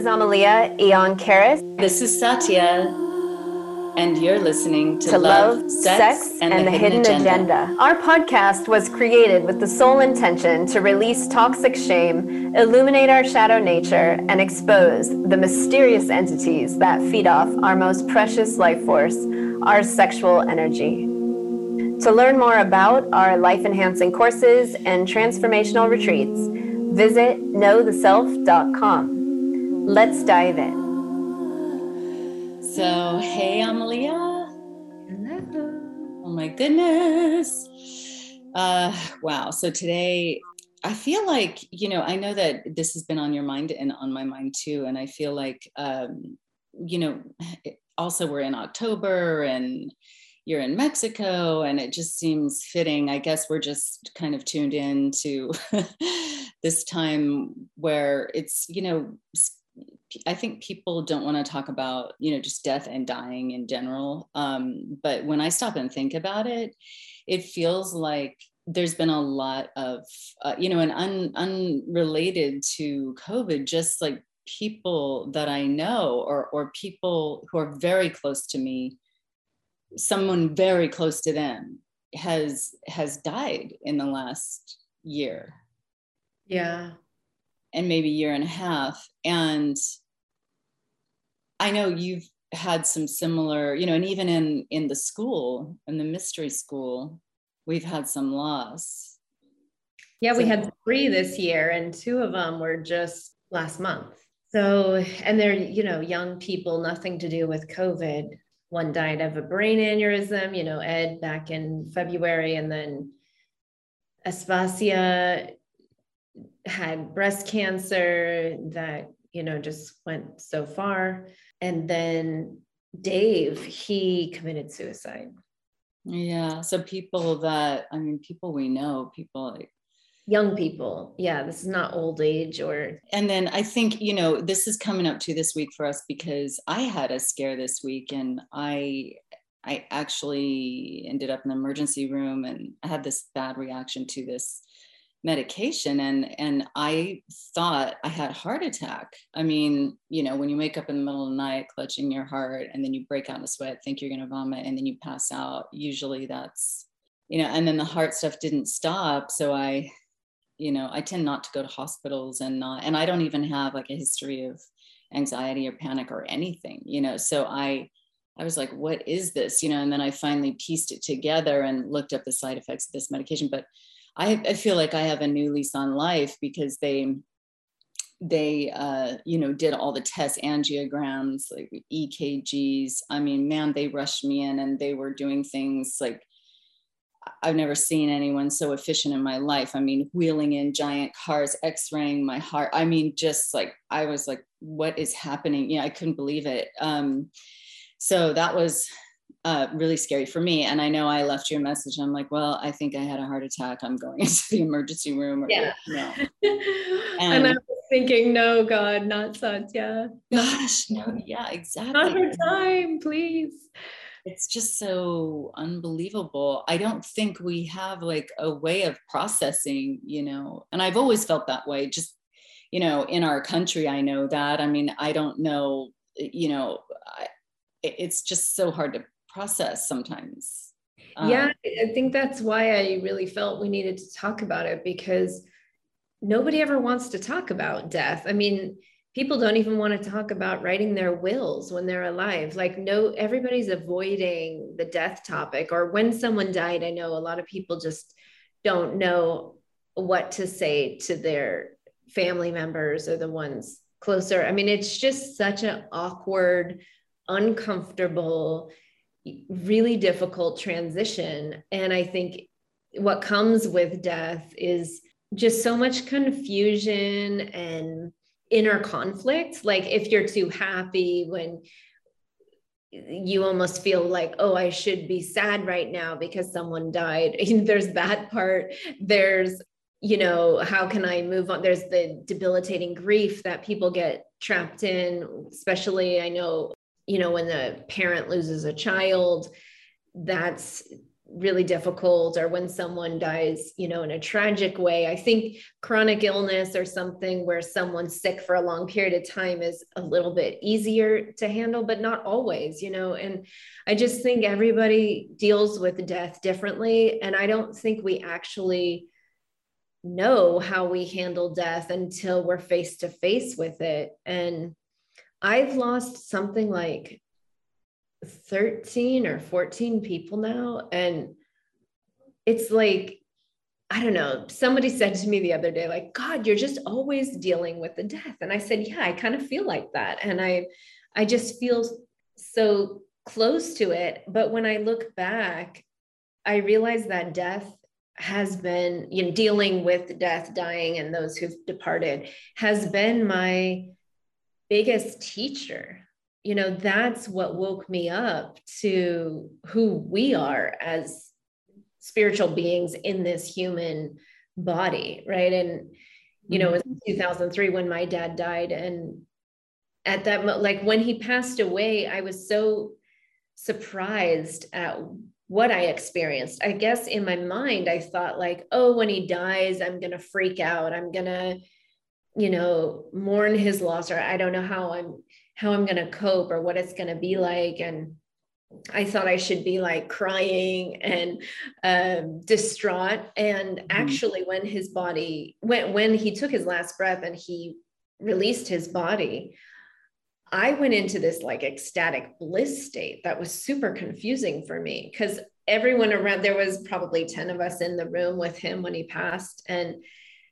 is Amalia Eon Karis. This is Satya, and you're listening to, to Love, Love, Sex, Sex, and, and, the, Hidden, agenda. Our podcast was created with the sole intention to release toxic shame, illuminate our shadow nature, and expose the mysterious entities that feed off our most precious life force, our sexual energy. To learn more about our life enhancing courses and transformational retreats, visit knowtheself.com. Let's dive in. So, hey, Amalia. Hello. Oh my goodness. Uh, wow. So today, I feel like, you know, I know that this has been on your mind and on my mind too. And I feel like, um, you know, also we're in October and you're in Mexico, and it just seems fitting. I guess we're just kind of tuned in to this time where it's, you know, I think people don't want to talk about, you know, just death and dying in general. Um, but when I stop and think about it, it feels like there's been a lot of, uh, you know, and un, unrelated to COVID, just like people that I know or, or people who are very close to me, someone very close to them has has died in the last year. Yeah and maybe year and a half. And i know you've had some similar you know and even in in the school in the mystery school we've had some loss. Yeah we had three this year and two of them were just last month. So and they're you know young people nothing to do with covid. One died of a brain aneurysm you know ed back in february and then aspasia had breast cancer that you know just went so far. And then dave he committed suicide. Yeah so people that i mean people we know people like young people. Yeah this is not old age or and then i think you know this is coming up to this week for us because i had a scare this week and i i actually ended up in the emergency room and i had this bad reaction to this medication and and i thought i had heart attack i mean you know when you wake up in the middle of the night clutching your heart and then you break out in a sweat think you're going to vomit and then you pass out usually that's you know and then the heart stuff didn't stop so i you know i tend not to go to hospitals and not and i don't even have like a history of anxiety or panic or anything you know so i I was like, what is this? You know, and then I finally pieced it together and looked up the side effects of this medication. But I, I feel like I have a new lease on life because they they uh, you know did all the tests angiograms like ekgs i mean man they rushed me in and they were doing things like i've never seen anyone so efficient in my life. I mean wheeling in giant cars x-raying my heart. I mean just like i was like what is happening? Yeah i couldn't believe it. Um, so that was uh, really scary for me. And I know I left you a message. I'm like, well, I think I had a heart attack. I'm going into the emergency room. Or, yeah. No. And, and I was thinking, no, God, not Satya. Gosh, no, yeah, exactly. Not her time, please. It's just so unbelievable. I don't think we have like a way of processing, you know, and I've always felt that way. Just, you know, in our country, I know that. I mean, I don't know, you know, I, it's just so hard to process sometimes. Um, yeah, I think that's why I really felt we needed to talk about it because nobody ever wants to talk about death. I mean, people don't even want to talk about writing their wills when they're alive. Like, no, everybody's avoiding the death topic. Or when someone died, I know a lot of people just don't know what to say to their family members or the ones closer. I mean, it's just such an awkward, uncomfortable, really difficult transition. And I think what comes with death is just so much confusion and inner conflict. Like if you're too happy when you almost feel like, oh, I should be sad right now because someone died. There's that part. There's, you know, how can I move on? There's the debilitating grief that people get trapped in, especially I know you know when the parent loses a child that's really difficult. Or when someone dies you know in a tragic way. I think chronic illness or something where someone's sick for a long period of time is a little bit easier to handle but not always you know. And i just think everybody deals with death differently. And i don't think we actually know how we handle death until we're face to face with it. And i've lost something like 13 or 14 people now. And it's like, I don't know. Somebody said to me the other day, like, God, you're just always dealing with the death. And I said, Yeah, I kind of feel like that. And I I just feel so close to it. But when I look back, I realize that death has been, you know, dealing with death, dying, and those who've departed has been my biggest teacher. You know that's what woke me up to who we are as spiritual beings in this human body right? And you know it was mm-hmm. 2003 when my dad died and at that like when he passed away i was so surprised at what i experienced. I guess in my mind i thought like oh when he dies i'm going to freak out. I'm going to you know mourn his loss or i don't know how i'm how I'm going to cope or what it's going to be like. And I thought I should be like crying and um, distraught. And mm-hmm. actually, when his body, when, when he took his last breath and he released his body, I went into this like ecstatic bliss state that was super confusing for me because everyone around there was probably 10 of us in the room with him when he passed. And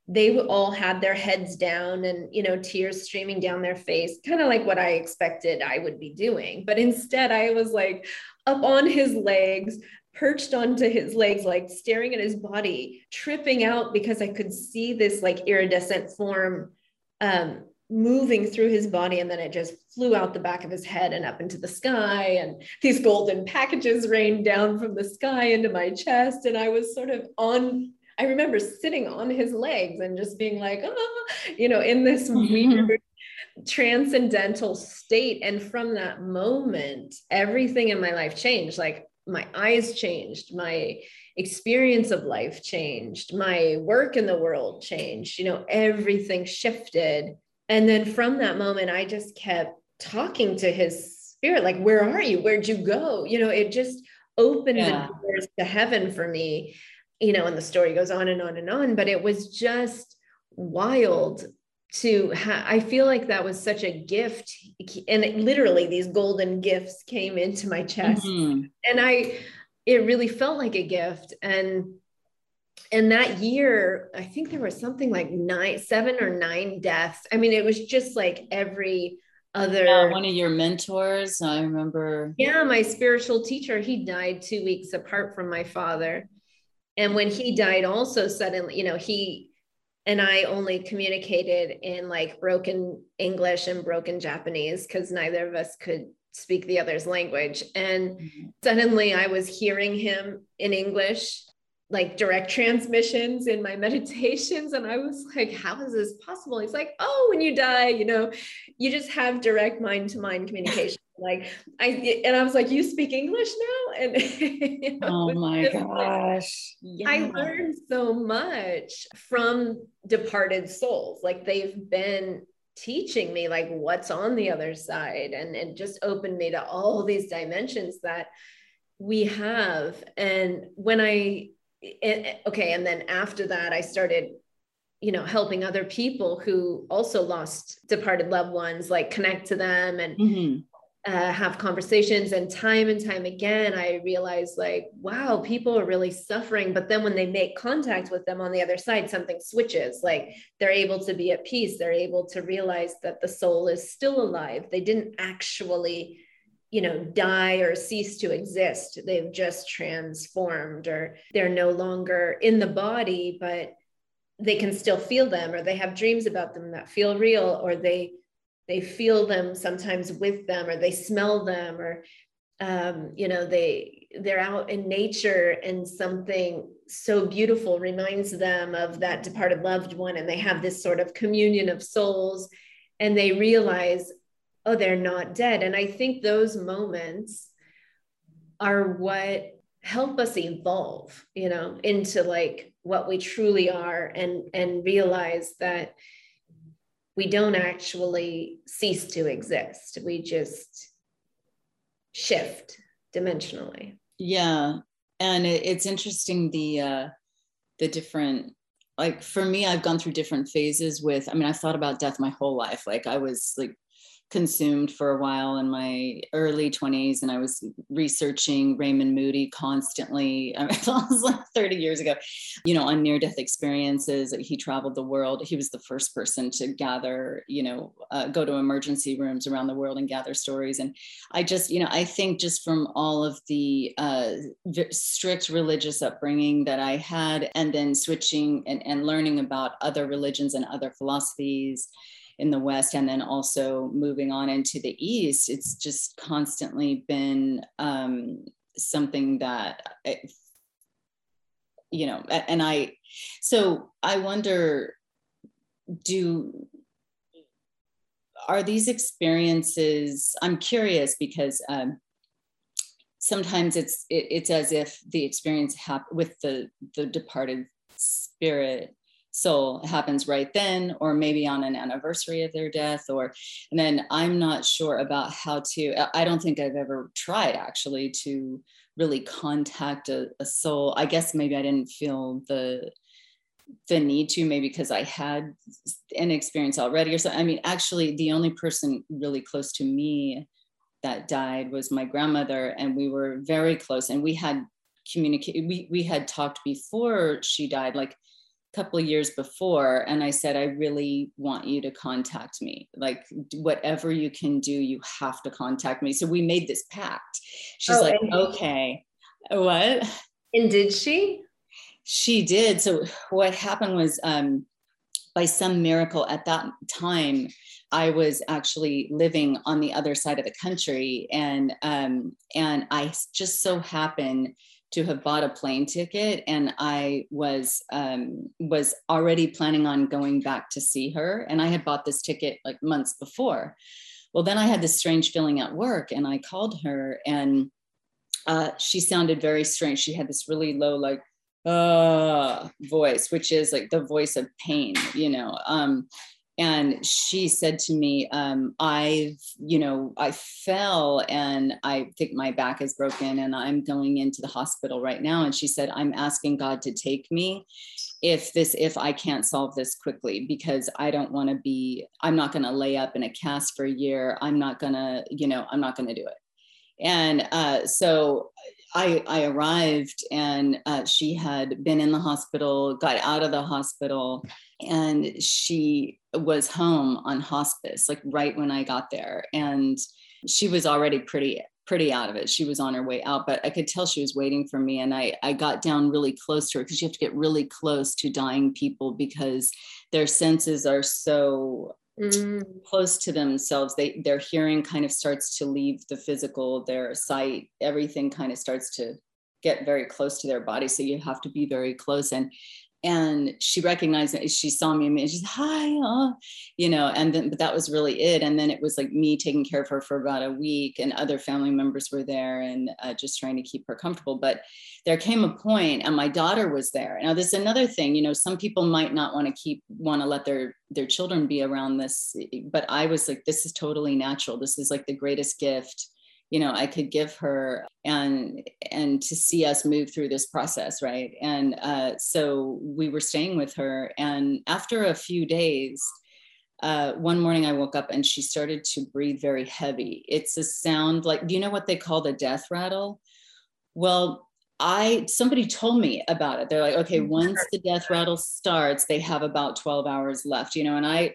they all had their heads down and you know tears streaming down their face kind of like what i expected i would be doing. But instead i was like up on his legs perched onto his legs like staring at his body tripping out because i could see this like iridescent form um, moving through his body and then it just flew out the back of his head and up into the sky and these golden packages rained down from the sky into my chest and i was sort of on I remember sitting on his legs and just being like, oh, you know, in this weird mm-hmm. transcendental state. And from that moment, everything in my life changed. Like my eyes changed, my experience of life changed, my work in the world changed, you know, everything shifted. And then from that moment, I just kept talking to his spirit, like, where are you? Where'd you go? You know, it just opened yeah. the doors to heaven for me you know, and the story goes on and on and on, but it was just wild to ha- I feel like that was such a gift. And it, literally these golden gifts came into my chest. Mm-hmm. and I it really felt like a gift. And and that year I think there was something like nine seven or nine deaths. I mean it was just like every other yeah, one of your mentors I remember. Yeah my spiritual teacher he died 2 weeks apart from my father and when he died also suddenly you know he and i only communicated in like broken english and broken japanese because neither of us could speak the other's language. And mm-hmm. suddenly i was hearing him in english like direct transmissions in my meditations. And i was like how is this possible? He's like oh when you die you know you just have direct mind to mind communication like I and I was like, you speak English now? And you know, oh my gosh. Yeah. I learned so much from departed souls. Like they've been teaching me like what's on the other side and it just opened me to all these dimensions that we have and when i okay and then after that i started you know helping other people who also lost departed loved ones like connect to them and mm-hmm uh, have conversations and time and time again i realized like wow people are really suffering. But then when they make contact with them on the other side something switches. Like they're able to be at peace. They're able to realize that the soul is still alive. They didn't actually you know die or cease to exist. They've just transformed or they're no longer in the body but they can still feel them or they have dreams about them that feel real or they they feel them sometimes with them or they smell them or um, you know they they're out in nature and something so beautiful reminds them of that departed loved one and they have this sort of communion of souls and they realize oh they're not dead. And i think those moments are what help us evolve you know into like what we truly are and and realize that we don't actually cease to exist. We just shift dimensionally. Yeah. And it, it's interesting the uh the different like for me i've gone through different phases with i mean i've thought about death my whole life. Like i was like consumed for a while in my early 20s and I was researching Raymond Moody constantly. I it was like 30 years ago, you know, on near death experiences. He traveled the world. He was the first person to gather, you know, uh, go to emergency rooms around the world and gather stories. And I just, you know, I think just from all of the uh, strict religious upbringing that I had, and then switching and, and learning about other religions and other philosophies in the West and then also moving on into the East, it's just constantly been um, something that, I, you know, and I, so I wonder, do, are these experiences, I'm curious because um, sometimes it's, it, it's as if the experience hap- with the, the departed spirit soul happens right then or maybe on an anniversary of their death or and then i'm not sure about how to i don't think i've ever tried actually to really contact a, a soul. I guess maybe i didn't feel the the need to maybe because i had an experience already or something i mean actually the only person really close to me that died was my grandmother and we were very close and we had communicated we, we had talked before she died like couple of years before and i said i really want you to contact me. Like whatever you can do you have to contact me. So we made this pact. She's oh, like okay. What? And did she? She did. So what happened was um by some miracle at that time I was actually living on the other side of the country, and um, and I just so happened to have bought a plane ticket and i was um, was already planning on going back to see her and i had bought this ticket like months before. Well then i had this strange feeling at work and i called her and uh, she sounded very strange. She had this really low like uh voice which is like the voice of pain you know? Um and she said to me um, i've you know i fell and i think my back is broken and i'm going into the hospital right now. And she said i'm asking god to take me if this if i can't solve this quickly because i don't want to be i'm not going to lay up in a cast for a year. I'm not going to you know i'm not going to do it. And uh, so I, I arrived and uh, she had been in the hospital, got out of the hospital, and she was home on hospice, like right when I got there. And she was already pretty pretty out of it. She was on her way out, but I could tell she was waiting for me. And I, I got down really close to her because you have to get really close to dying people because their senses are so mm. close to themselves. They their hearing kind of starts to leave the physical, their sight, everything kind of starts to get very close to their body. So you have to be very close. And and she recognized it. She saw me and she's hi, uh, you know, and then but that was really it. And then it was like me taking care of her for about a week, and other family members were there and uh, just trying to keep her comfortable. But there came a point, and my daughter was there. Now, this is another thing. You know, some people might not want to keep want to let their their children be around this, but I was like, this is totally natural. This is like the greatest gift you know i could give her and and to see us move through this process right? And uh, so we were staying with her and after a few days uh, one morning i woke up and she started to breathe very heavy. It's a sound like do you know what they call the death rattle? Well I somebody told me about it. They're like, okay, once the death rattle starts, they have about 12 hours left, you know, and I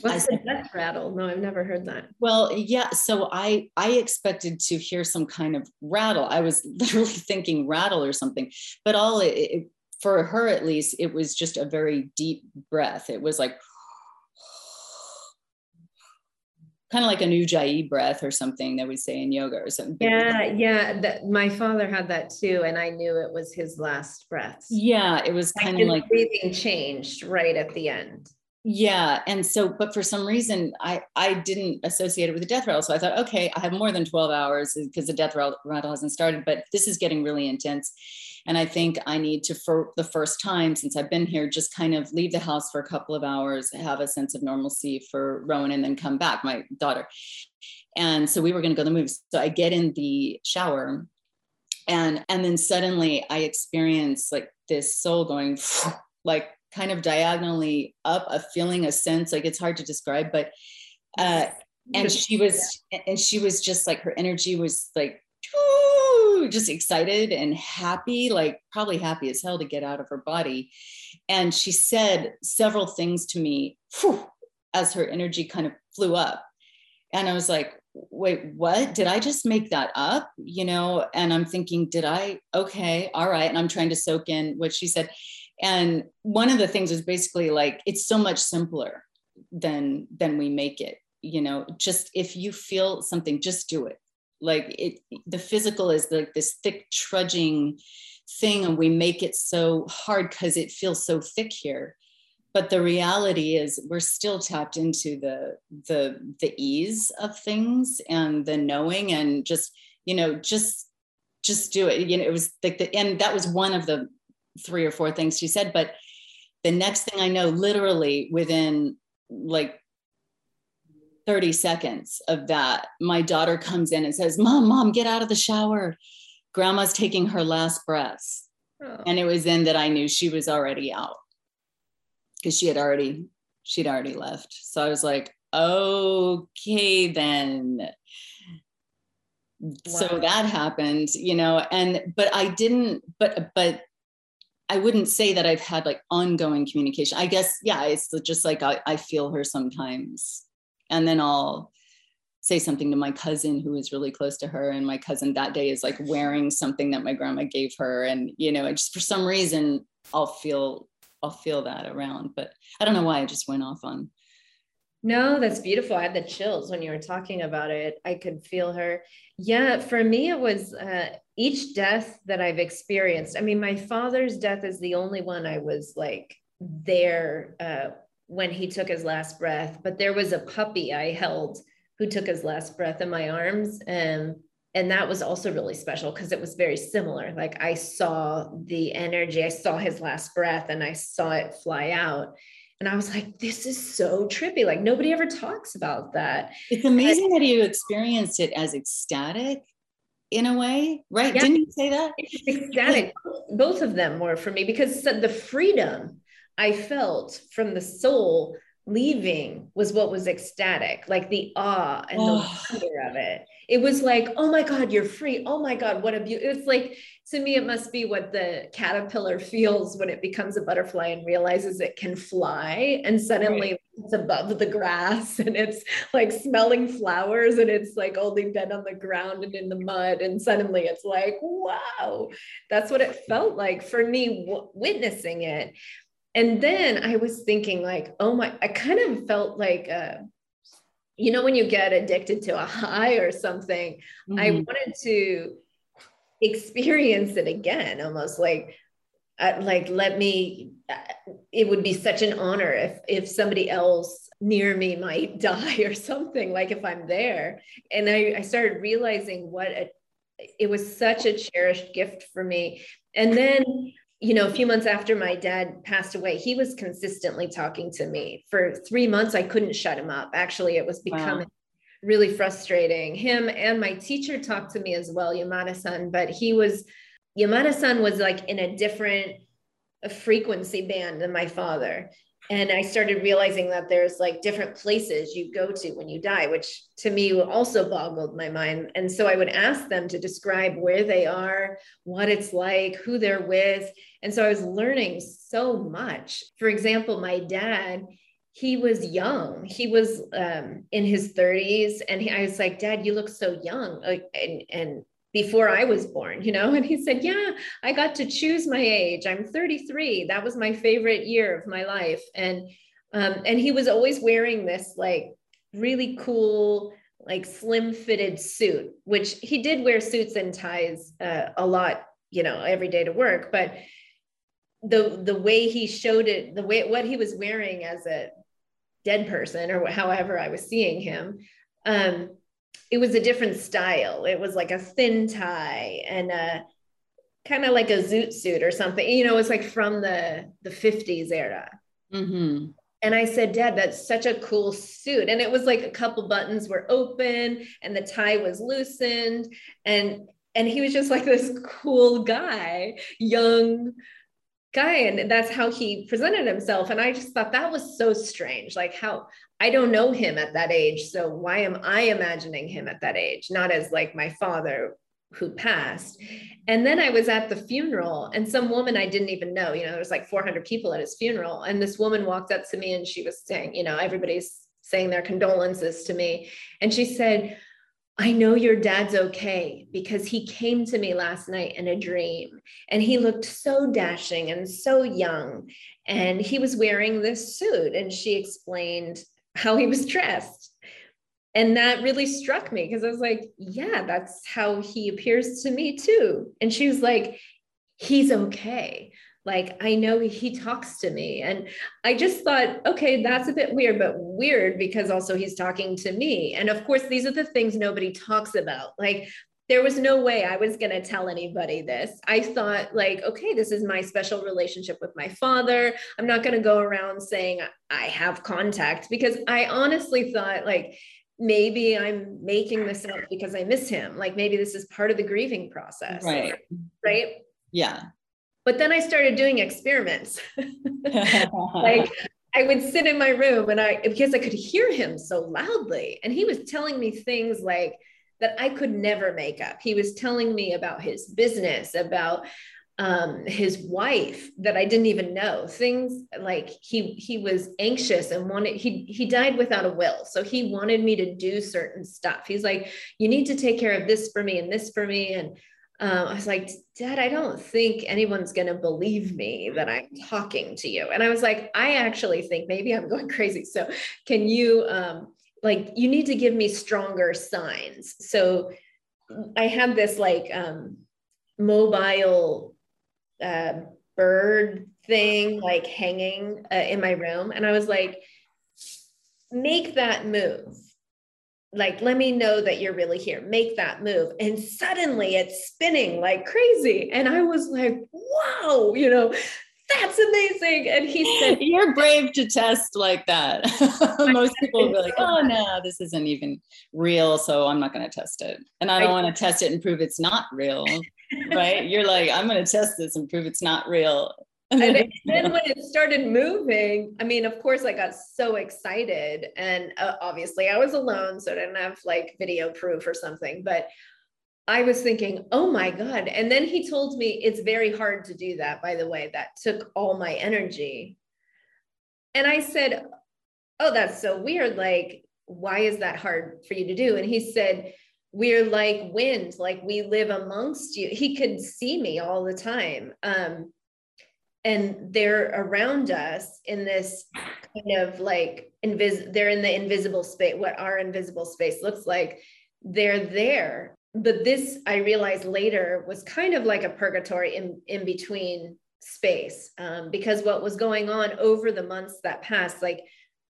What's I, the death rattle? No, I've never heard that. Well, yeah. So I I expected to hear some kind of rattle. I was literally thinking rattle or something, but all it, it, for her at least, it was just a very deep breath. It was like kind of like an ujjayi breath or something that we say in yoga or something. Yeah, yeah. That my father had that too, and I knew it was his last breath. Yeah, it was kind of like breathing changed right at the end yeah and so but for some reason i i didn't associate it with the death rattle so i thought okay i have more than 12 hours uh, because the death rattle hasn't started but this is getting really intense. And i think i need to for the first time since i've been here just kind of leave the house for a couple of hours have a sense of normalcy for rowan and then come back my daughter. And so we were going to go to the movies. So i get in the shower and and then suddenly i experience like this soul going like kind of diagonally up a feeling a sense like it's hard to describe but uh and she was and she was just like her energy was like just excited and happy like probably happy as hell to get out of her body. And she said several things to me whew, as her energy kind of flew up. And i was like wait what? Did i just make that up? You know and i'm thinking did i? Okay all right. And i'm trying to soak in what she said and one of the things is basically like it's so much simpler than than we make it you know? Just if you feel something just do it. Like it the physical is like this thick trudging thing and we make it so hard because it feels so thick here. But the reality is we're still tapped into the the the ease of things and the knowing and just you know just just do it. You know it was like the and that was one of the three or four things she said but the next thing i know literally within like 30 seconds of that my daughter comes in and says mom mom get out of the shower grandma's taking her last breaths oh. and it was then that i knew she was already out because she had already she'd already left so i was like okay then wow. so that happened you know and but i didn't but but I wouldn't say that I've had like ongoing communication. I guess, yeah, it's just like I, I feel her sometimes. And then I'll say something to my cousin who is really close to her. And my cousin that day is like wearing something that my grandma gave her. And, you know, just for some reason, I'll feel, I'll feel that around. But I don't know why I just went off on. No, that's beautiful. I had the chills when you were talking about it. I could feel her. Yeah, for me, it was uh, each death that I've experienced, I mean, my father's death is the only one I was like there uh, when he took his last breath. But there was a puppy I held who took his last breath in my arms. And and that was also really special because it was very similar. Like I saw the energy, I saw his last breath and I saw it fly out. And I was like, this is so trippy. Like nobody ever talks about that. It's amazing that you experienced it as ecstatic in a way, right? Yeah. Didn't you say that? Ecstatic. Both of them were for me because the freedom I felt from the soul leaving was what was ecstatic, like the awe and oh. the wonder of it. It was like, oh my God, you're free. Oh my God, what a beauty. It's like, to me, it must be what the caterpillar feels when it becomes a butterfly and realizes it can fly. And suddenly right. it's above the grass and it's like smelling flowers and it's like only been on the ground and in the mud. And suddenly it's like, wow, that's what it felt like for me w- witnessing it. And then I was thinking, like, oh my, I kind of felt like, uh, you know, when you get addicted to a high or something, mm-hmm. I wanted to experience it again, almost like, uh, like let me. Uh, it would be such an honor if if somebody else near me might die or something. Like if I'm there, and I, I started realizing what a, it was such a cherished gift for me. And then you know, a few months after my dad passed away, he was consistently talking to me. For three months, I couldn't shut him up. Actually, it was becoming wow. really frustrating. Him and my teacher talked to me as well, Yamada san, but he was, Yamada san was like in a different frequency band than my father and i started realizing that there's like different places you go to when you die which to me also boggled my mind. And so i would ask them to describe where they are what it's like who they're with. And so i was learning so much. For example my dad he was young. He was um, in his 30s and he, i was like dad you look so young. And, and before I was born, you know? And he said, Yeah, I got to choose my age. I'm 33. That was my favorite year of my life. And um, and he was always wearing this like really cool, like slim fitted suit, which he did wear suits and ties uh, a lot, you know, every day to work. But the the way he showed it, the way what he was wearing as a dead person or however I was seeing him. Um, it was a different style. It was like a thin tie and a kind of like a zoot suit or something. You know, it's like from the the 50s era. Mm-hmm. And I said, Dad, that's such a cool suit. And it was like a couple buttons were open and the tie was loosened. And and he was just like this cool guy, young guy. And that's how he presented himself. And I just thought that was so strange. Like how I don't know him at that age. So why am I imagining him at that age? Not as like my father who passed. And then I was at the funeral, and some woman I didn't even know, you know, there was like 400 people at his funeral. And this woman walked up to me and she was saying, you know, everybody's saying their condolences to me. And she said, I know your dad's okay because he came to me last night in a dream and he looked so dashing and so young. And he was wearing this suit. And she explained how he was dressed and that really struck me because I was like, yeah, that's how he appears to me too. And she was like, he's okay. Like, I know he talks to me. And I just thought, okay, that's a bit weird, but weird because also he's talking to me. And of course, these are the things nobody talks about. Like, there was no way I was going to tell anybody this. I thought, like, okay, this is my special relationship with my father. I'm not going to go around saying I have contact because I honestly thought, like, maybe I'm making this up because I miss him. Like maybe this is part of the grieving process. Right. Right. Yeah. But then I started doing experiments. like I would sit in my room and I, because I could hear him so loudly, and he was telling me things like that I could never make up. He was telling me about his business, about um, his wife that I didn't even know. Things like he he was anxious and wanted he he died without a will, so he wanted me to do certain stuff. He's like, you need to take care of this for me and this for me, and um, I was like, Dad, I don't think anyone's going to believe me that I'm talking to you. And I was like, I actually think maybe I'm going crazy. So can you um, like you need to give me stronger signs? So I had this like um, mobile uh, bird thing like hanging uh, in my room. And I was like, make that move. Like, let me know that you're really here. Make that move. And suddenly it's spinning like crazy. And I was like, wow, you know, that's amazing. And he said, You're brave to test like that. Most people will be like, Oh, no, this isn't even real. So I'm not going to test it. And I don't want to test it and prove it's not real right? You're like, I'm going to test this and prove it's not real. and then when it started moving, I mean, of course, I got so excited. And uh, obviously, I was alone, so I didn't have like video proof or something. But I was thinking, oh my God. And then he told me it's very hard to do that, by the way. That took all my energy. And I said, oh, that's so weird. Like, why is that hard for you to do? And he said, we're like wind like we live amongst you he could see me all the time um, and they're around us in this kind of like invis they're in the invisible space what our invisible space looks like they're there but this i realized later was kind of like a purgatory in in between space um, because what was going on over the months that passed like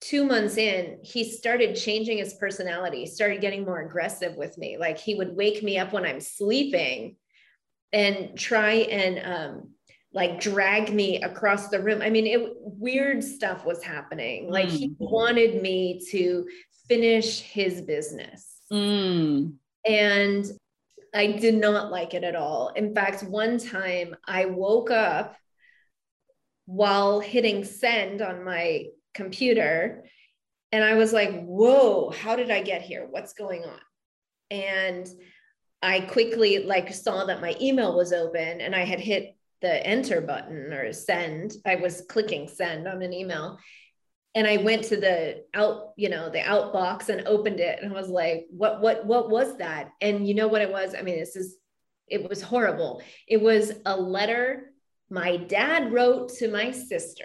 two months in, he started changing his personality, started getting more aggressive with me. Like he would wake me up when I'm sleeping and try and um, like drag me across the room. I mean, it weird stuff was happening. Like mm. he wanted me to finish his business. Mm. And I did not like it at all. In fact, one time I woke up while hitting send on my computer and I was like, whoa, how did I get here? What's going on? And I quickly like saw that my email was open and I had hit the enter button or send. I was clicking send on an email. And I went to the out, you know, the out box and opened it and I was like, what, what, what was that? And you know what it was? I mean, this is, it was horrible. It was a letter my dad wrote to my sister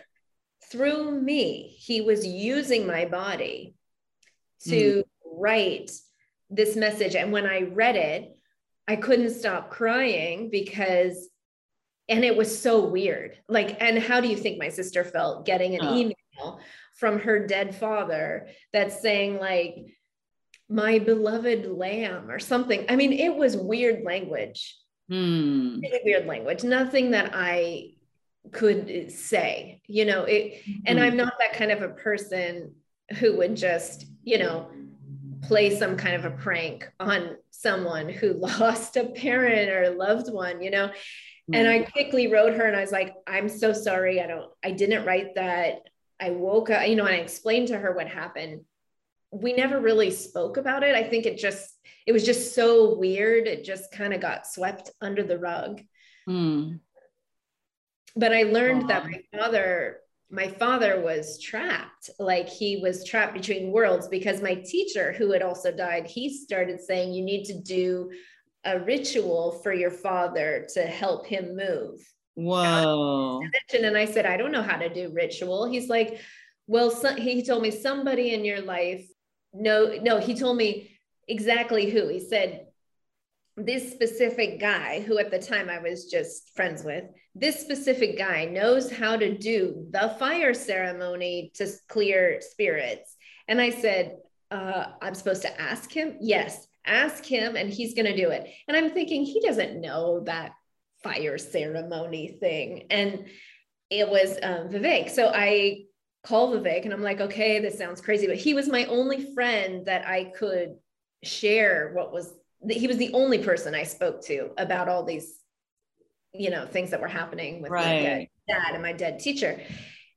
through me, he was using my body to mm. write this message. And when I read it, I couldn't stop crying because, and it was so weird. Like, and how do you think my sister felt getting an oh. email from her dead father that's saying like my beloved lamb or something. I mean it was weird language. Hmm. really weird language. Nothing that i could say you know it and i'm not that kind of a person who would just you know play some kind of a prank on someone who lost a parent or a loved one you know? And i quickly wrote her and i was like i'm so sorry. I don't i didn't write that i woke up you know and i explained to her what happened. We never really spoke about it. I think it just it was just so weird. It just kind of got swept under the rug. Hmm. but i learned that my father my father was trapped. Like he was trapped between worlds because my teacher who had also died he started saying you need to do a ritual for your father to help him move Whoa. and I said, I don't know how to do ritual. He's like, well, so, he told me somebody in your life. No, no, he told me exactly who. He said, this specific guy, who at the time I was just friends with, this specific guy knows how to do the fire ceremony to clear spirits. And I said, uh, I'm supposed to ask him? Yes, ask him, and he's going to do it. And I'm thinking, he doesn't know that fire ceremony thing. And it was um, Vivek. So I call Vivek and I'm like, okay, this sounds crazy. But he was my only friend that I could share what was, he was the only person I spoke to about all these, you know, things that were happening with my dead dad and my dead teacher.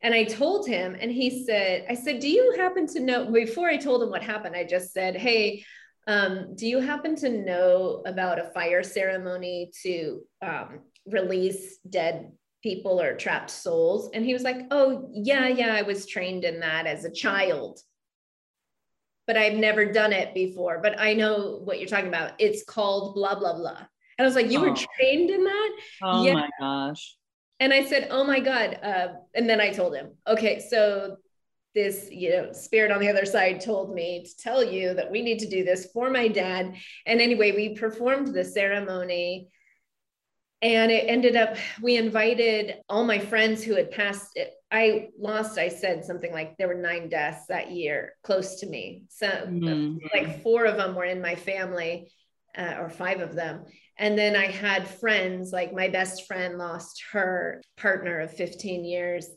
And I told him, and he said, I said, do you happen to know, before I told him what happened, I just said, hey, um, do you happen to know about a fire ceremony to um, release dead people or trapped souls? And he was like, Oh, yeah, yeah, I was trained in that as a child. But I've never done it before. But I know what you're talking about. It's called blah, blah, blah. And I was like, You were Oh. trained in that? Oh Yeah. my gosh. And I said, Oh my God. Uh, and then I told him, Okay, so this you know spirit on the other side told me to tell you that we need to do this for my dad. And anyway we performed the ceremony and it ended up we invited all my friends who had passed it i lost i said something like there were nine deaths that year close to me. So Mhm. like four of them were in my family uh, or five of them. And then i had friends like my best friend lost her partner of 15 years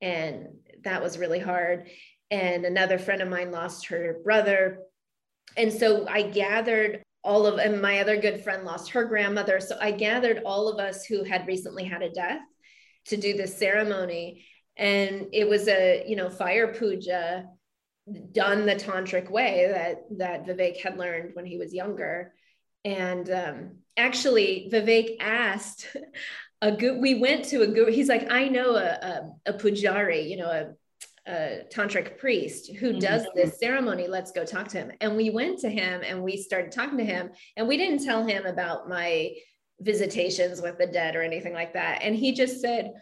and that was really hard. And another friend of mine lost her brother. And so i gathered all of and my other good friend lost her grandmother. So i gathered all of us who had recently had a death to do this ceremony. And it was a you know fire puja done the tantric way that that vivek had learned when he was younger. And um, actually vivek asked a good we went to a guru he's like i know a, a, a pujari you know a, a tantric priest who does Mhm. this ceremony. Let's go talk to him. And we went to him and we started talking to him and we didn't tell him about my visitations with the dead or anything like that. And he just said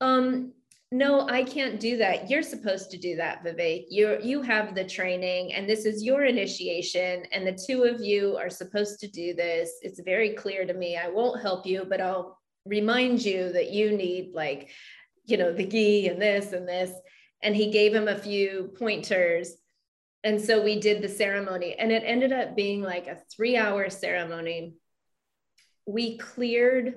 um no i can't do that. You're supposed to do that vivek. You you have the training and this is your initiation and the two of you are supposed to do this. It's very clear to me. I won't help you but i'll remind you that you need like you know the ghee and this and this. And he gave him a few pointers. And so we did the ceremony and it ended up being like a 3 hour ceremony. We cleared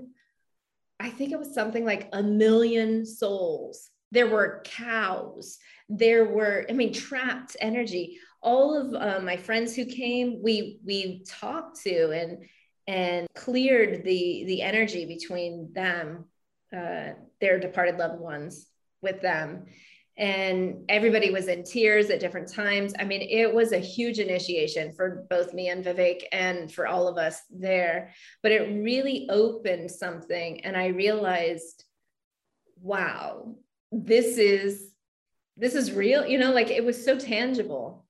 i think it was something like a million souls. There were cows. There were i mean trapped energy. All of uh, my friends who came we we talked to and and cleared the the energy between them uh, their departed loved ones with them. And everybody was in tears at different times. I mean it was a huge initiation for both me and vivek and for all of us there but it really opened something and i realized wow this is this is real you know like it was so tangible.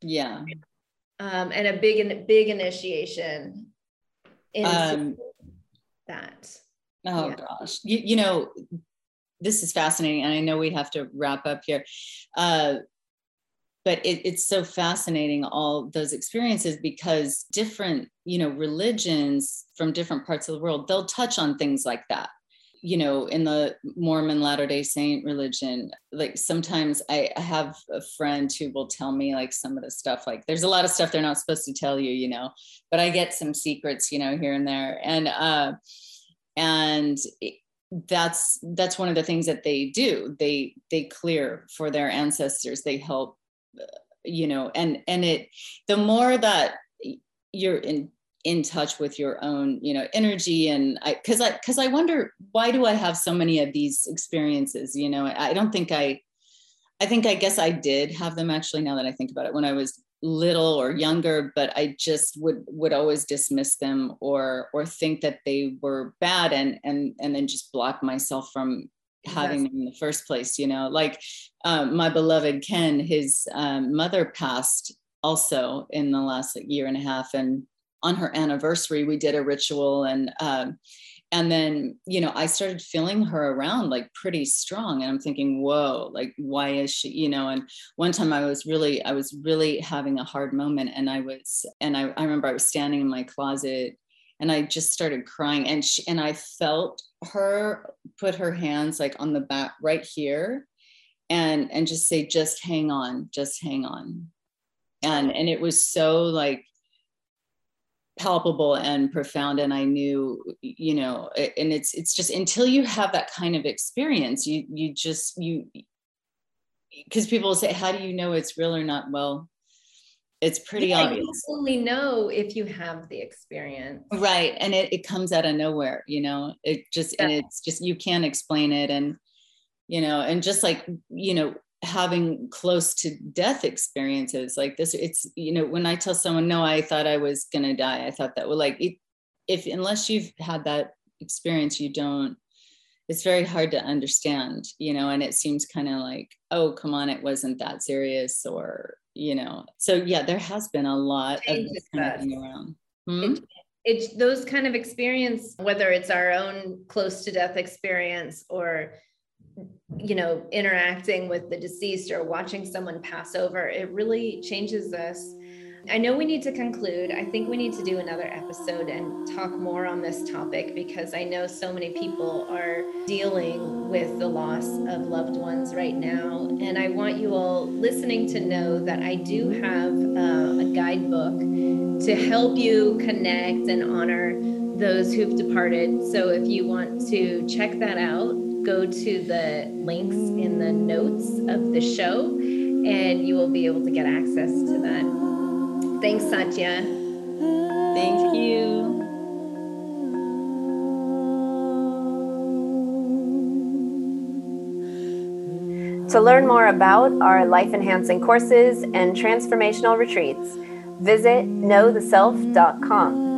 Yeah. um, and a big big initiation Um, that Oh Yeah. gosh. You, you know, this is fascinating. And I know we have to wrap up here. Uh, but it, it's so fascinating, all those experiences, because different, you know, religions from different parts of the world, they'll touch on things like that. You know in the mormon latter day saint religion like sometimes I, have a friend who will tell me like some of the stuff like there's a lot of stuff they're not supposed to tell you you know but i get some secrets you know here and there. And uh and that's that's one of the things that they do. They they clear for their ancestors. They help uh, you know and and it the more that you're in in touch with your own you know energy. And i because i because i wonder why do i have so many of these experiences? You know I, I don't think i i think i guess i did have them actually now that i think about it when i was little or younger but i just would would always dismiss them or or think that they were bad and and and then just block myself from having them in the first place you know? Like um, my beloved ken his um, mother passed also in the last like, year and a half and on her anniversary we did a ritual and um, and then you know i started feeling her around like pretty strong. And i'm thinking whoa like why is she you know and one time i was really i was really having a hard moment and i was and i, I remember i was standing in my closet and i just started crying and she and i felt her put her hands like on the back right here and and just say just hang on just hang on. And and it was so like palpable and profound and i knew you know and it's it's just until you have that kind of experience you you just you because people say how do you know it's real or not? Well it's pretty yeah, obvious. you only know if you have the experience. Right and it, it comes out of nowhere you know? It just yeah. and it's just you can't explain it and you know and just like you know having close to death experiences like this it's you know when i tell someone no i thought i was going to die i thought that well like it, if unless you've had that experience you don't it's very hard to understand you know and it seems kind of like oh come on it wasn't that serious or you know so yeah there has been a lot of this kind of thing around hmm? it, it, those kind of experience whether it's our own close to death experience or you know, interacting with the deceased or watching someone pass over, it really changes us. I know we need to conclude. I think we need to do another episode and talk more on this topic because I know so many people are dealing with the loss of loved ones right now. And I want you all listening to know that I do have uh, a guidebook to help you connect and honor those who've departed. So if you want to check that out, go to the links in the notes of the show and you will be able to get access to that. Thanks, Satya. Thank you. To learn more about our life enhancing courses and transformational retreats, visit knowtheself.com.